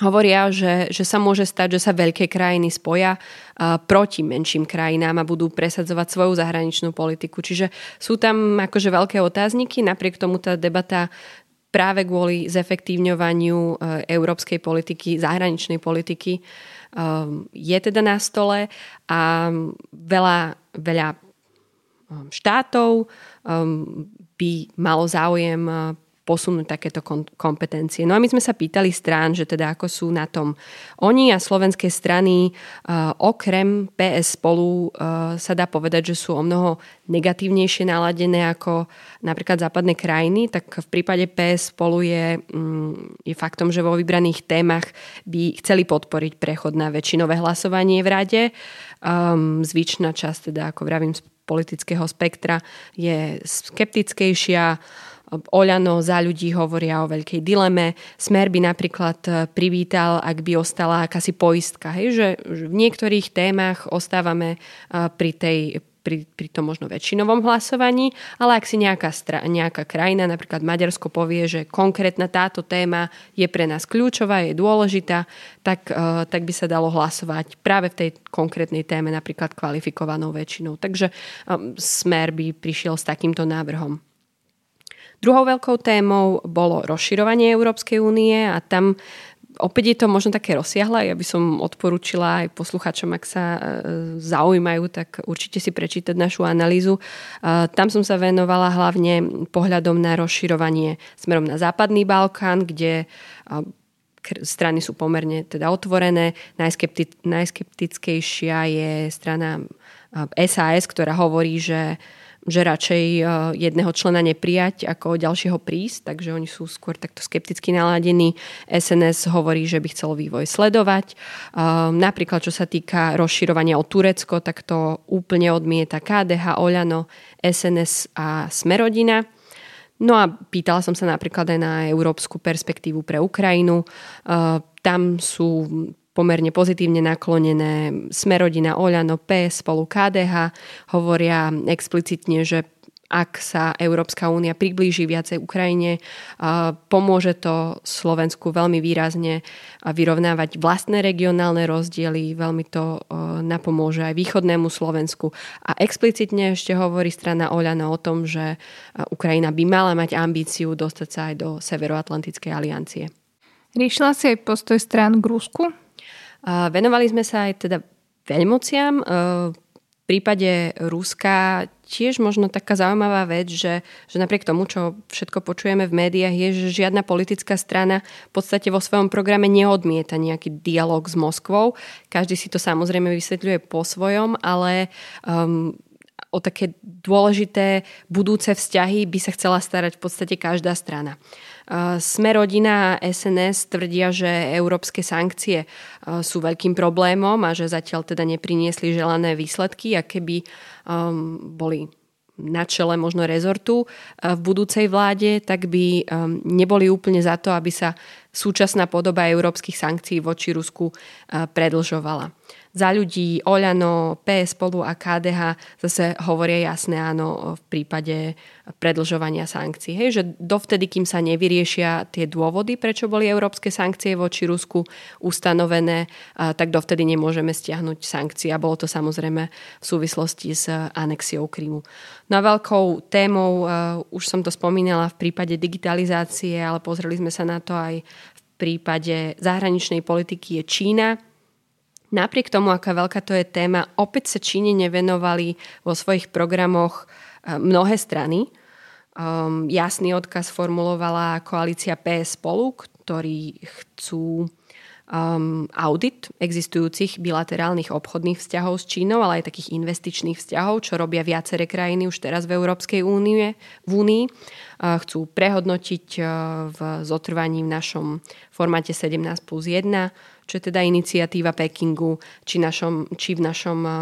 hovoria, že, že sa môže stať, že sa veľké krajiny spoja uh, proti menším krajinám a budú presadzovať svoju zahraničnú politiku. Čiže sú tam akože veľké otázniky, napriek tomu tá debata práve kvôli zefektívňovaniu uh, európskej politiky, zahraničnej politiky um, je teda na stole a veľa, veľa um, štátov um, by malo záujem posunúť takéto kompetencie. No a my sme sa pýtali strán, že teda ako sú na tom. Oni a slovenské strany uh, okrem PS spolu uh, sa dá povedať, že sú o mnoho negatívnejšie naladené ako napríklad západné krajiny, tak v prípade PS spolu je, um, je faktom, že vo vybraných témach by chceli podporiť prechod na väčšinové hlasovanie v rade. Um, zvyčná časť, teda ako vravím, politického spektra je skeptickejšia. Oľano za ľudí hovoria o veľkej dileme. Smer by napríklad e, privítal, ak by ostala akási poistka. Hej? Že, v niektorých témach ostávame e, pri tej pri, pri tom možno väčšinovom hlasovaní, ale ak si nejaká, stra, nejaká krajina, napríklad Maďarsko povie, že konkrétna táto téma je pre nás kľúčová, je dôležitá, tak, uh, tak by sa dalo hlasovať práve v tej konkrétnej téme napríklad kvalifikovanou väčšinou. Takže um, Smer by prišiel s takýmto návrhom. Druhou veľkou témou bolo rozširovanie Európskej únie a tam opäť je to možno také rozsiahle. Ja by som odporúčila aj posluchačom, ak sa e, zaujímajú, tak určite si prečítať našu analýzu. E, tam som sa venovala hlavne pohľadom na rozširovanie smerom na západný Balkán, kde e, strany sú pomerne teda otvorené. Najskeptickejšia je strana SAS, ktorá hovorí, že že radšej e, jedného člena neprijať ako ďalšieho prísť, takže oni sú skôr takto skepticky naladení. SNS hovorí, že by chcelo vývoj sledovať. E, napríklad, čo sa týka rozširovania o Turecko, tak to úplne odmieta KDH, Oľano, SNS a Smerodina. No a pýtala som sa napríklad aj na európsku perspektívu pre Ukrajinu. E, tam sú pomerne pozitívne naklonené Smerodina, Oľano, PS spolu KDH hovoria explicitne, že ak sa Európska únia priblíži viacej Ukrajine, pomôže to Slovensku veľmi výrazne vyrovnávať vlastné regionálne rozdiely, veľmi to napomôže aj východnému Slovensku. A explicitne ešte hovorí strana Oľano o tom, že Ukrajina by mala mať ambíciu dostať sa aj do Severoatlantickej aliancie. Riešila si aj postoj strán k Rusku? Venovali sme sa aj teda veľmociam. E, v prípade Ruska tiež možno taká zaujímavá vec, že, že napriek tomu, čo všetko počujeme v médiách, je, že žiadna politická strana v podstate vo svojom programe neodmieta nejaký dialog s Moskvou. Každý si to samozrejme vysvetľuje po svojom, ale um, o také dôležité budúce vzťahy by sa chcela starať v podstate každá strana. Sme rodina SNS tvrdia, že európske sankcie sú veľkým problémom a že zatiaľ teda nepriniesli želané výsledky a keby um, boli na čele možno rezortu v budúcej vláde, tak by um, neboli úplne za to, aby sa súčasná podoba európskych sankcií voči Rusku predlžovala za ľudí Oľano, PS spolu a KDH zase hovoria jasné áno v prípade predlžovania sankcií. Hej, že dovtedy, kým sa nevyriešia tie dôvody, prečo boli európske sankcie voči Rusku ustanovené, tak dovtedy nemôžeme stiahnuť sankcie. A bolo to samozrejme v súvislosti s anexiou Krymu. No a veľkou témou, už som to spomínala v prípade digitalizácie, ale pozreli sme sa na to aj v prípade zahraničnej politiky je Čína Napriek tomu, aká veľká to je téma, opäť sa Číne nevenovali vo svojich programoch e, mnohé strany. Um, jasný odkaz formulovala koalícia PS spolu, ktorí chcú um, audit existujúcich bilaterálnych obchodných vzťahov s Čínou, ale aj takých investičných vzťahov, čo robia viaceré krajiny už teraz v Európskej únie, v únii. Uh, chcú prehodnotiť uh, v zotrvaní v našom formáte 17 plus 1 čo je teda iniciatíva Pekingu, či, našom, či v našom um,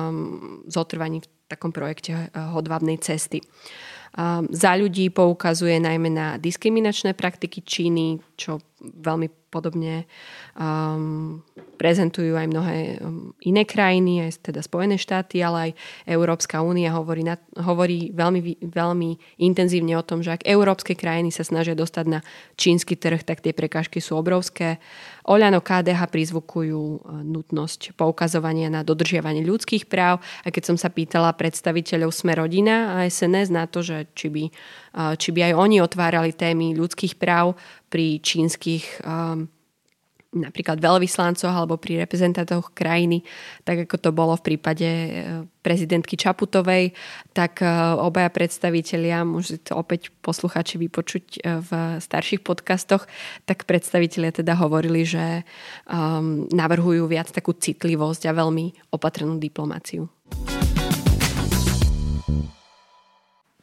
zotrvaní v takom projekte uh, hodvábnej cesty. Um, za ľudí poukazuje najmä na diskriminačné praktiky Číny, čo veľmi podobne um, prezentujú aj mnohé um, iné krajiny, aj teda Spojené štáty, ale aj Európska únia hovorí, na, hovorí veľmi, veľmi intenzívne o tom, že ak európske krajiny sa snažia dostať na čínsky trh, tak tie prekážky sú obrovské. Oľano KDH prizvukujú uh, nutnosť poukazovania na dodržiavanie ľudských práv. A keď som sa pýtala predstaviteľov Sme rodina a SNS na to, že či by, či by aj oni otvárali témy ľudských práv pri čínskych um, napríklad veľvyslancoch alebo pri reprezentantoch krajiny, tak ako to bolo v prípade uh, prezidentky Čaputovej, tak uh, obaja predstavitelia, môžete opäť posluchači vypočuť uh, v starších podcastoch, tak predstavitelia teda hovorili, že um, navrhujú viac takú citlivosť a veľmi opatrnú diplomáciu.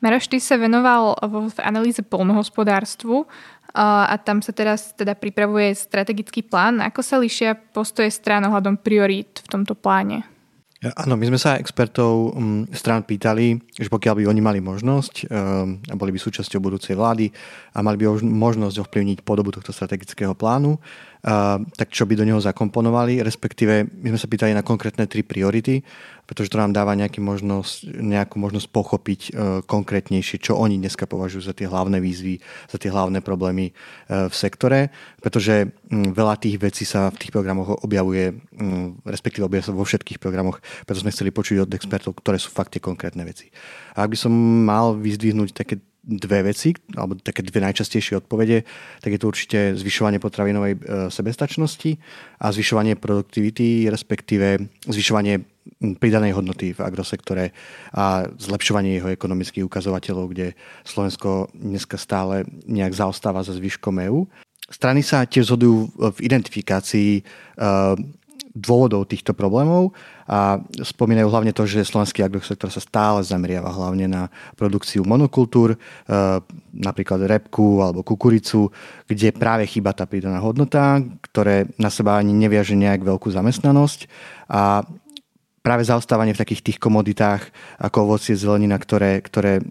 Maroš, ty sa venoval v analýze polnohospodárstvu a tam sa teraz teda pripravuje strategický plán. Ako sa lišia postoje strán ohľadom priorít v tomto pláne? Áno, my sme sa expertov mm, strán pýtali, že pokiaľ by oni mali možnosť ehm, a boli by súčasťou budúcej vlády a mali by možnosť ovplyvniť podobu tohto strategického plánu, tak čo by do neho zakomponovali, respektíve my sme sa pýtali na konkrétne tri priority, pretože to nám dáva nejaký možnosť, nejakú možnosť pochopiť e, konkrétnejšie, čo oni dneska považujú za tie hlavné výzvy, za tie hlavné problémy e, v sektore, pretože veľa tých vecí sa v tých programoch objavuje, respektíve objavuje sa vo všetkých programoch, preto sme chceli počuť od expertov, ktoré sú fakt tie konkrétne veci. A ak by som mal vyzdvihnúť také dve veci, alebo také dve najčastejšie odpovede, tak je to určite zvyšovanie potravinovej e, sebestačnosti a zvyšovanie produktivity, respektíve zvyšovanie pridanej hodnoty v agrosektore a zlepšovanie jeho ekonomických ukazovateľov, kde Slovensko dneska stále nejak zaostáva za zvyškom EÚ. Strany sa tiež zhodujú v identifikácii e, dôvodov týchto problémov a spomínajú hlavne to, že slovenský agrosektor sa stále zameriava hlavne na produkciu monokultúr, napríklad repku alebo kukuricu, kde práve chýba tá pridaná hodnota, ktoré na seba ani neviaže nejak veľkú zamestnanosť a práve zaostávanie v takých tých komoditách ako ovocie, zelenina, ktoré, ktoré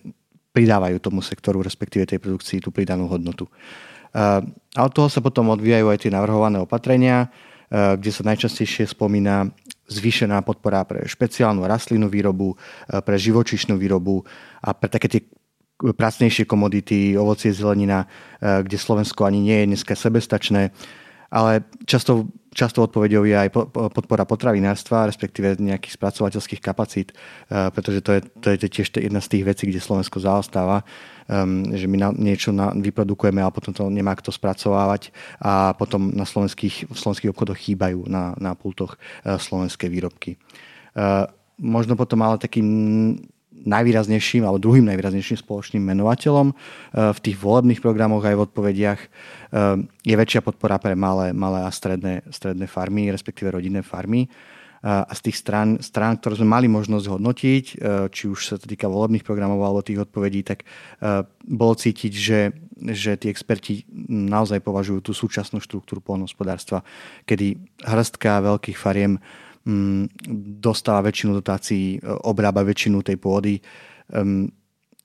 pridávajú tomu sektoru, respektíve tej produkcii tú pridanú hodnotu. A od toho sa potom odvíjajú aj tie navrhované opatrenia, Eh, kde sa najčastejšie spomína zvýšená podpora pre špeciálnu rastlinnú výrobu, eh, pre živočišnú výrobu a pre také tie pracnejšie komodity, ovocie, zelenina, eh, kde Slovensko ani nie je dneska sebestačné. Ale často často odpovedou je aj podpora potravinárstva, respektíve nejakých spracovateľských kapacít, eh, pretože to je, to je tiež jedna z tých vecí, kde Slovensko zaostáva, že my niečo vyprodukujeme a potom to nemá kto spracovávať a potom na slovenských, v slovenských obchodoch chýbajú na, na pultoch eh, slovenské výrobky. Eh, možno potom ale taký najvýraznejším alebo druhým najvýraznejším spoločným menovateľom eh, v tých volebných programoch aj v odpovediach eh, je väčšia podpora pre malé, malé a stredné, stredné farmy, respektíve rodinné farmy. Eh, a z tých strán, strán, ktoré sme mali možnosť hodnotiť, či už sa to týka volebných programov alebo tých odpovedí, tak bolo cítiť, že, že tí experti naozaj považujú tú súčasnú štruktúru polnohospodárstva, kedy hrstka veľkých fariem dostáva väčšinu dotácií, e, obrába väčšinu tej pôdy,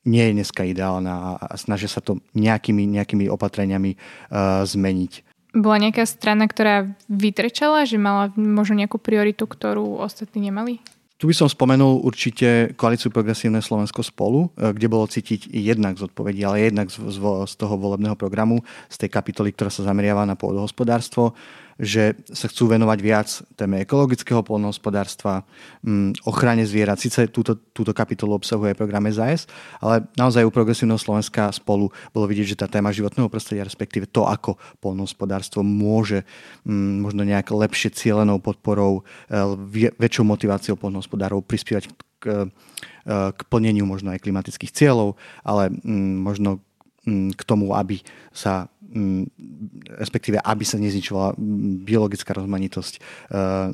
nie je dneska ideálna a snažia sa to nejakými, nejakými opatreniami uh, zmeniť. Bola nejaká strana, ktorá vytrčala, že mala možno nejakú prioritu, ktorú ostatní nemali? Tu by som spomenul určite koalíciu Progresívne Slovensko spolu, e, kde bolo cítiť jednak z odpovedí, ale jednak z, z, z toho volebného programu, z tej kapitoly, ktorá sa zameriava na pôdohospodárstvo, že sa chcú venovať viac téme ekologického polnohospodárstva, mm, ochrane zvierat. Sice túto, túto kapitolu obsahuje program SAS, ale naozaj u Progresívneho Slovenska spolu bolo vidieť, že tá téma životného prostredia, respektíve to, ako polnohospodárstvo môže mm, možno nejak lepšie cielenou podporou, e, väčšou motiváciou polnohospodárov prispievať k, e, k plneniu možno aj klimatických cieľov, ale mm, možno k tomu, aby sa respektíve aby sa nezničovala biologická rozmanitosť e,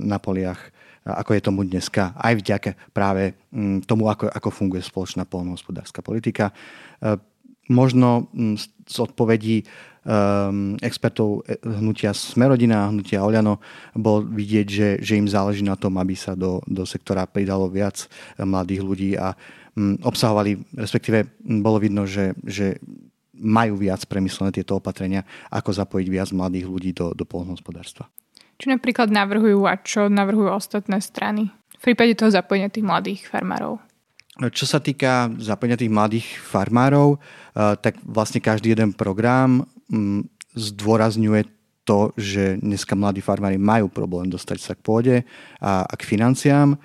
na poliach, ako je tomu dneska, aj vďaka práve tomu, ako, ako funguje spoločná polnohospodárska politika. E, možno z odpovedí um, expertov hnutia Smerodina a hnutia Oľano bol vidieť, že, že im záleží na tom, aby sa do, do sektora pridalo viac mladých ľudí a obsahovali, respektíve bolo vidno, že, že majú viac premyslené tieto opatrenia, ako zapojiť viac mladých ľudí do, do polnohospodárstva. Čo napríklad navrhujú a čo navrhujú ostatné strany v prípade toho zapojenia tých mladých farmárov? Čo sa týka zapojenia tých mladých farmárov, eh, tak vlastne každý jeden program mm, zdôrazňuje to, že dneska mladí farmári majú problém dostať sa k pôde a, a k financiám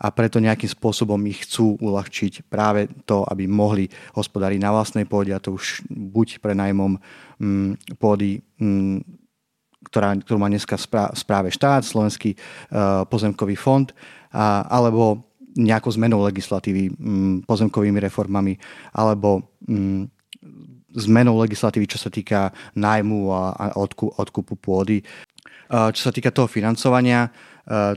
a preto nejakým spôsobom ich chcú uľahčiť práve to, aby mohli hospodáriť na vlastnej pôde a to už buď pre najmom mm, pôdy, mm, ktorá, ktorú má dneska správe štát, Slovenský uh, pozemkový fond, a, alebo nejakou zmenou legislatívy, mm, pozemkovými reformami, alebo mm, zmenou legislatívy, čo sa týka nájmu a, a odku, odkupu pôdy. Uh, čo sa týka toho financovania,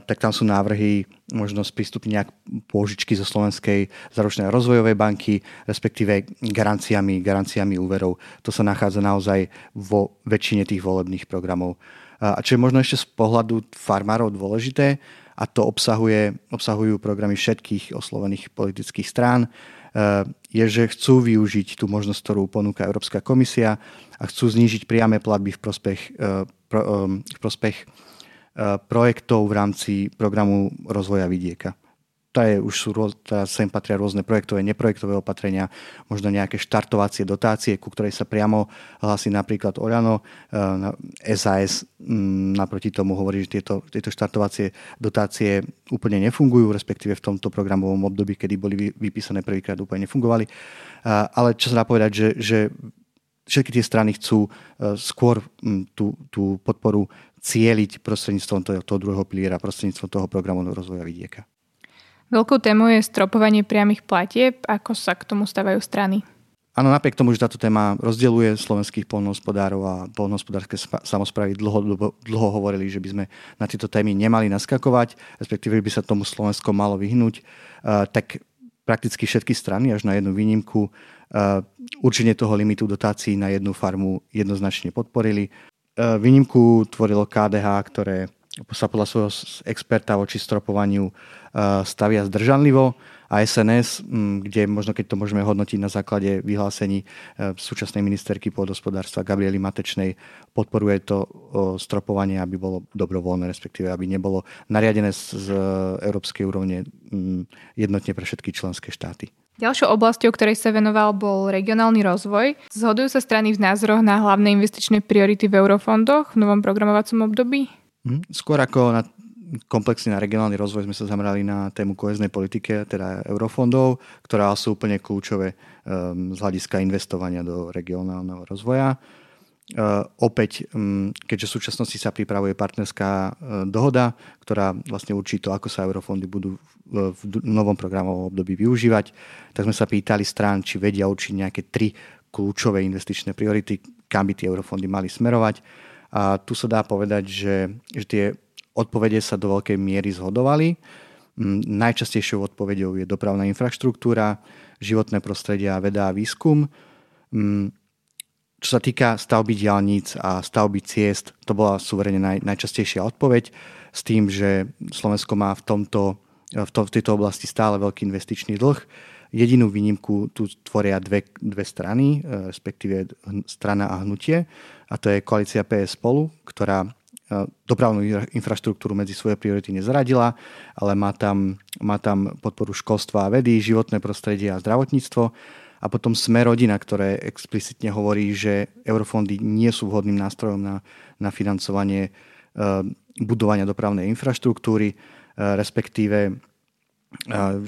tak tam sú návrhy možno sprístupniť nejak pôžičky zo Slovenskej zaručnej rozvojovej banky, respektíve garanciami, garanciami úverov. To sa nachádza naozaj vo väčšine tých volebných programov. Eh, a čo je možno ešte z pohľadu farmárov dôležité, a to obsahuje, obsahujú programy všetkých oslovených politických strán, eh, je, že chcú využiť tú možnosť, ktorú ponúka Európska komisia a chcú znížiť priame platby v prospech, v prospech Eh, projektov v rámci programu rozvoja vidieka. To je, už sú, teraz sem patria rôzne projektové, neprojektové opatrenia, možno nejaké štartovacie dotácie, ku ktorej sa priamo hlasí napríklad Orano. SAS eh, mm, naproti tomu hovorí, že tieto, tieto štartovacie dotácie úplne nefungujú, respektíve v tomto programovom období, kedy boli vypísané prvýkrát, úplne nefungovali. Eh, ale čo sa dá povedať, že, že všetky tie strany chcú skôr mm, tú, tú podporu cieliť prostredníctvom toho, toho druhého piliera, prostredníctvom toho programu rozvoja vidieka. Veľkou témou je stropovanie priamých platieb. Ako sa k tomu stavajú strany? Áno, napriek tomu, že táto téma rozdeluje slovenských polnohospodárov a polnohospodárske samozprávy dlho, dlho hovorili, že by sme na tieto témy nemali naskakovať, respektíve by sa tomu Slovensko malo vyhnúť, tak prakticky všetky strany, až na jednu výnimku, určenie toho limitu dotácií na jednu farmu jednoznačne podporili. Výnimku tvorilo KDH, ktoré sa podľa svojho experta voči stropovaniu stavia zdržanlivo a SNS, kde možno keď to môžeme hodnotiť na základe vyhlásení e, súčasnej ministerky pôdospodárstva Gabriely Matečnej, podporuje to stropovanie, aby bolo dobrovoľné, respektíve aby nebolo nariadené z európskej úrovne jednotne pre všetky členské štáty. Ďalšou oblasťou, ktorej sa venoval, bol regionálny rozvoj. Zhodujú sa strany v názoroch na hlavné investičné priority v eurofondoch v novom programovacom období? Hm, skôr ako na komplexne na regionálny rozvoj sme sa zamerali na tému koheznej politike, teda eurofondov, ktoré sú úplne kľúčové um, z hľadiska investovania do regionálneho rozvoja. Uh, opäť, um, keďže v súčasnosti sa pripravuje partnerská uh, dohoda, ktorá vlastne určí to, ako sa eurofondy budú v, novom programovom období využívať, tak sme sa pýtali strán, či vedia určiť nejaké tri kľúčové investičné priority, kam by tie eurofondy mali smerovať. A tu sa dá povedať, že, že tie Odpovede sa do veľkej miery zhodovali. Mm, najčastejšou odpovedou je dopravná infraštruktúra, životné prostredie a veda a výskum. Čo sa týka stavby diálnic a stavby ciest, to bola suverene naj, najčastejšia odpoveď s tým, že Slovensko má v, tomto, v, to, v tejto oblasti stále veľký investičný dlh. Jedinú výnimku tu tvoria dve, dve strany, e, respektíve strana a hnutie, a to je koalícia PS spolu, ktorá dopravnú infraštruktúru medzi svoje priority nezaradila, ale má tam, má tam podporu školstva a vedy, životné prostredie a zdravotníctvo. A potom sme rodina, ktoré explicitne hovorí, že eurofondy nie sú vhodným nástrojom na, na financovanie e, budovania dopravnej infraštruktúry, e, respektíve e,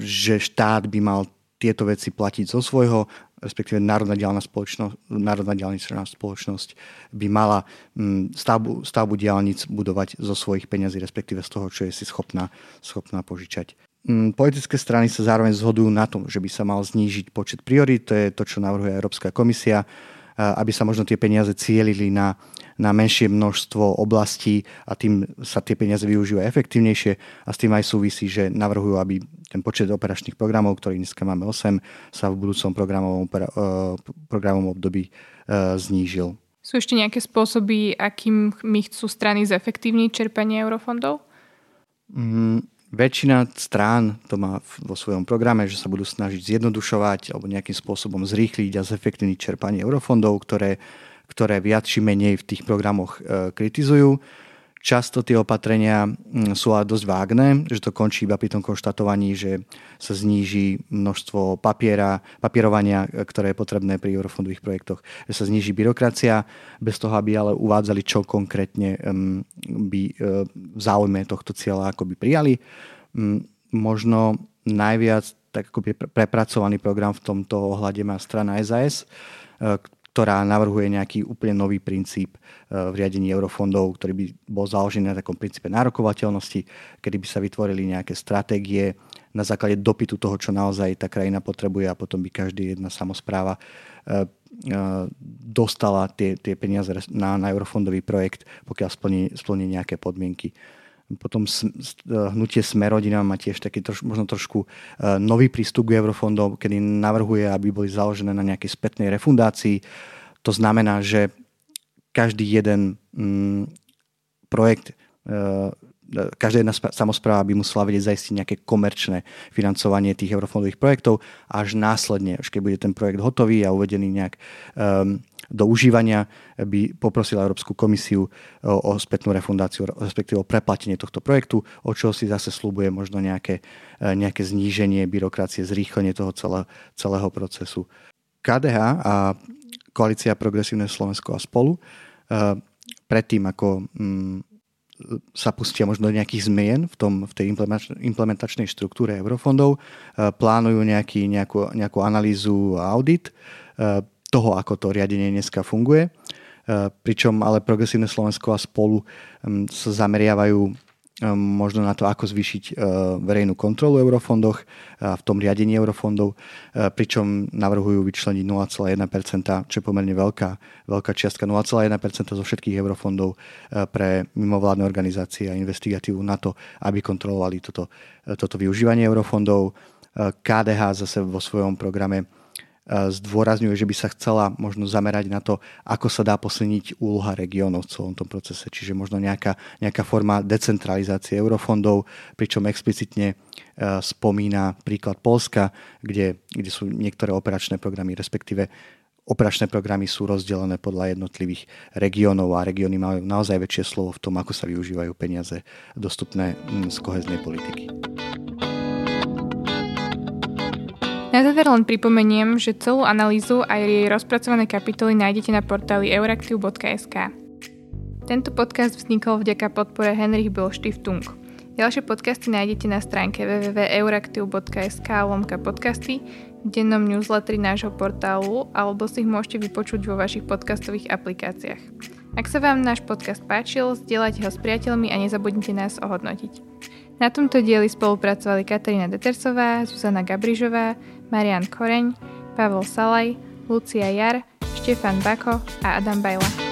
že štát by mal tieto veci platiť zo svojho respektíve Národná diálna spoločnosť, Národná diálničná spoločnosť by mala stavbu, stavbu diálnic budovať zo svojich peňazí, respektíve z toho, čo je si schopná, schopná požičať. Mm, politické strany sa zároveň zhodujú na tom, že by sa mal znížiť počet priorít, to je to, čo navrhuje Európska komisia, aby sa možno tie peniaze cielili na na menšie množstvo oblastí a tým sa tie peniaze využívajú efektívnejšie a s tým aj súvisí, že navrhujú, aby ten počet operačných programov, ktorých dneska máme 8, sa v budúcom programovom, eh, programovom období eh, znížil. Sú ešte nejaké spôsoby, akým my chcú strany zefektívniť čerpanie eurofondov? Mm, väčšina strán to má vo svojom programe, že sa budú snažiť zjednodušovať alebo nejakým spôsobom zrýchliť a zefektívniť čerpanie eurofondov, ktoré ktoré viac či menej v tých programoch e, kritizujú. Často tie opatrenia mm, sú ale dosť vágne, že to končí iba pri tom konštatovaní, že sa zníži množstvo papiera, papierovania, e, ktoré je potrebné pri eurofondových projektoch, že sa zníži byrokracia, bez toho, aby ale uvádzali, čo konkrétne by e, v záujme tohto cieľa ako by prijali. Mm, možno najviac tak ako prepracovaný program v tomto ohľade má strana SAS, ktorá navrhuje nejaký úplne nový princíp e, v riadení eurofondov, ktorý by bol založený na takom princípe nárokovateľnosti, kedy by sa vytvorili nejaké stratégie na základe dopytu toho, čo naozaj tá krajina potrebuje a potom by každý jedna samozpráva e, e, dostala tie, tie peniaze na, na eurofondový projekt, pokiaľ splní, splní nejaké podmienky. Potom hnutie Smerodina má tiež taký troš, možno trošku nový prístup k eurofondom, kedy navrhuje, aby boli založené na nejakej spätnej refundácii. To znamená, že každý jeden mm, projekt každá jedna samozpráva by musela vedieť zaistiť nejaké komerčné financovanie tých eurofondových projektov až následne, až keď bude ten projekt hotový a uvedený nejak um, do užívania, by poprosila Európsku komisiu o, o spätnú refundáciu, respektíve o preplatenie tohto projektu, o čo si zase slúbuje možno nejaké, e, nejaké zníženie byrokracie, zrýchlenie toho celé, celého procesu. KDH a Koalícia Progresívne Slovensko a spolu uh, predtým, ako um, sa pustia možno nejakých zmien v, tom, v tej implementačnej štruktúre eurofondov, e, plánujú nejaký, nejakú, nejakú analýzu a audit e, toho, ako to riadenie dneska funguje. E, pričom ale Progresívne Slovensko a spolu sa zameriavajú možno na to, ako zvýšiť verejnú kontrolu eurofondoch, v tom riadení eurofondov, pričom navrhujú vyčleniť 0,1%, čo je pomerne veľká, veľká čiastka, 0,1% zo všetkých eurofondov pre mimovládne organizácie a investigatívu na to, aby kontrolovali toto, toto využívanie eurofondov. KDH zase vo svojom programe zdôrazňuje, že by sa chcela možno zamerať na to, ako sa dá posilniť úloha regiónov v celom tom procese. Čiže možno nejaká, nejaká forma decentralizácie eurofondov, pričom explicitne e, spomína príklad Polska, kde, kde sú niektoré operačné programy, respektíve operačné programy sú rozdelené podľa jednotlivých regiónov a regióny majú naozaj väčšie slovo v tom, ako sa využívajú peniaze dostupné z koheznej politiky. Na záver len pripomeniem, že celú analýzu a jej rozpracované kapitoly nájdete na portáli euraktiv.sk. Tento podcast vznikol vďaka podpore Henrich Bill Stiftung. Ďalšie podcasty nájdete na stránke www.euraktiv.sk lomka podcasty, v dennom newsletteri nášho portálu alebo si ich môžete vypočuť vo vašich podcastových aplikáciách. Ak sa vám náš podcast páčil, zdieľajte ho s priateľmi a nezabudnite nás ohodnotiť. Na tomto dieli spolupracovali Katarína Detersová, Zuzana Gabrižová, Marian Koreň, Pavel Salaj, Lucia Jar, Štefan Bako a Adam Bajla.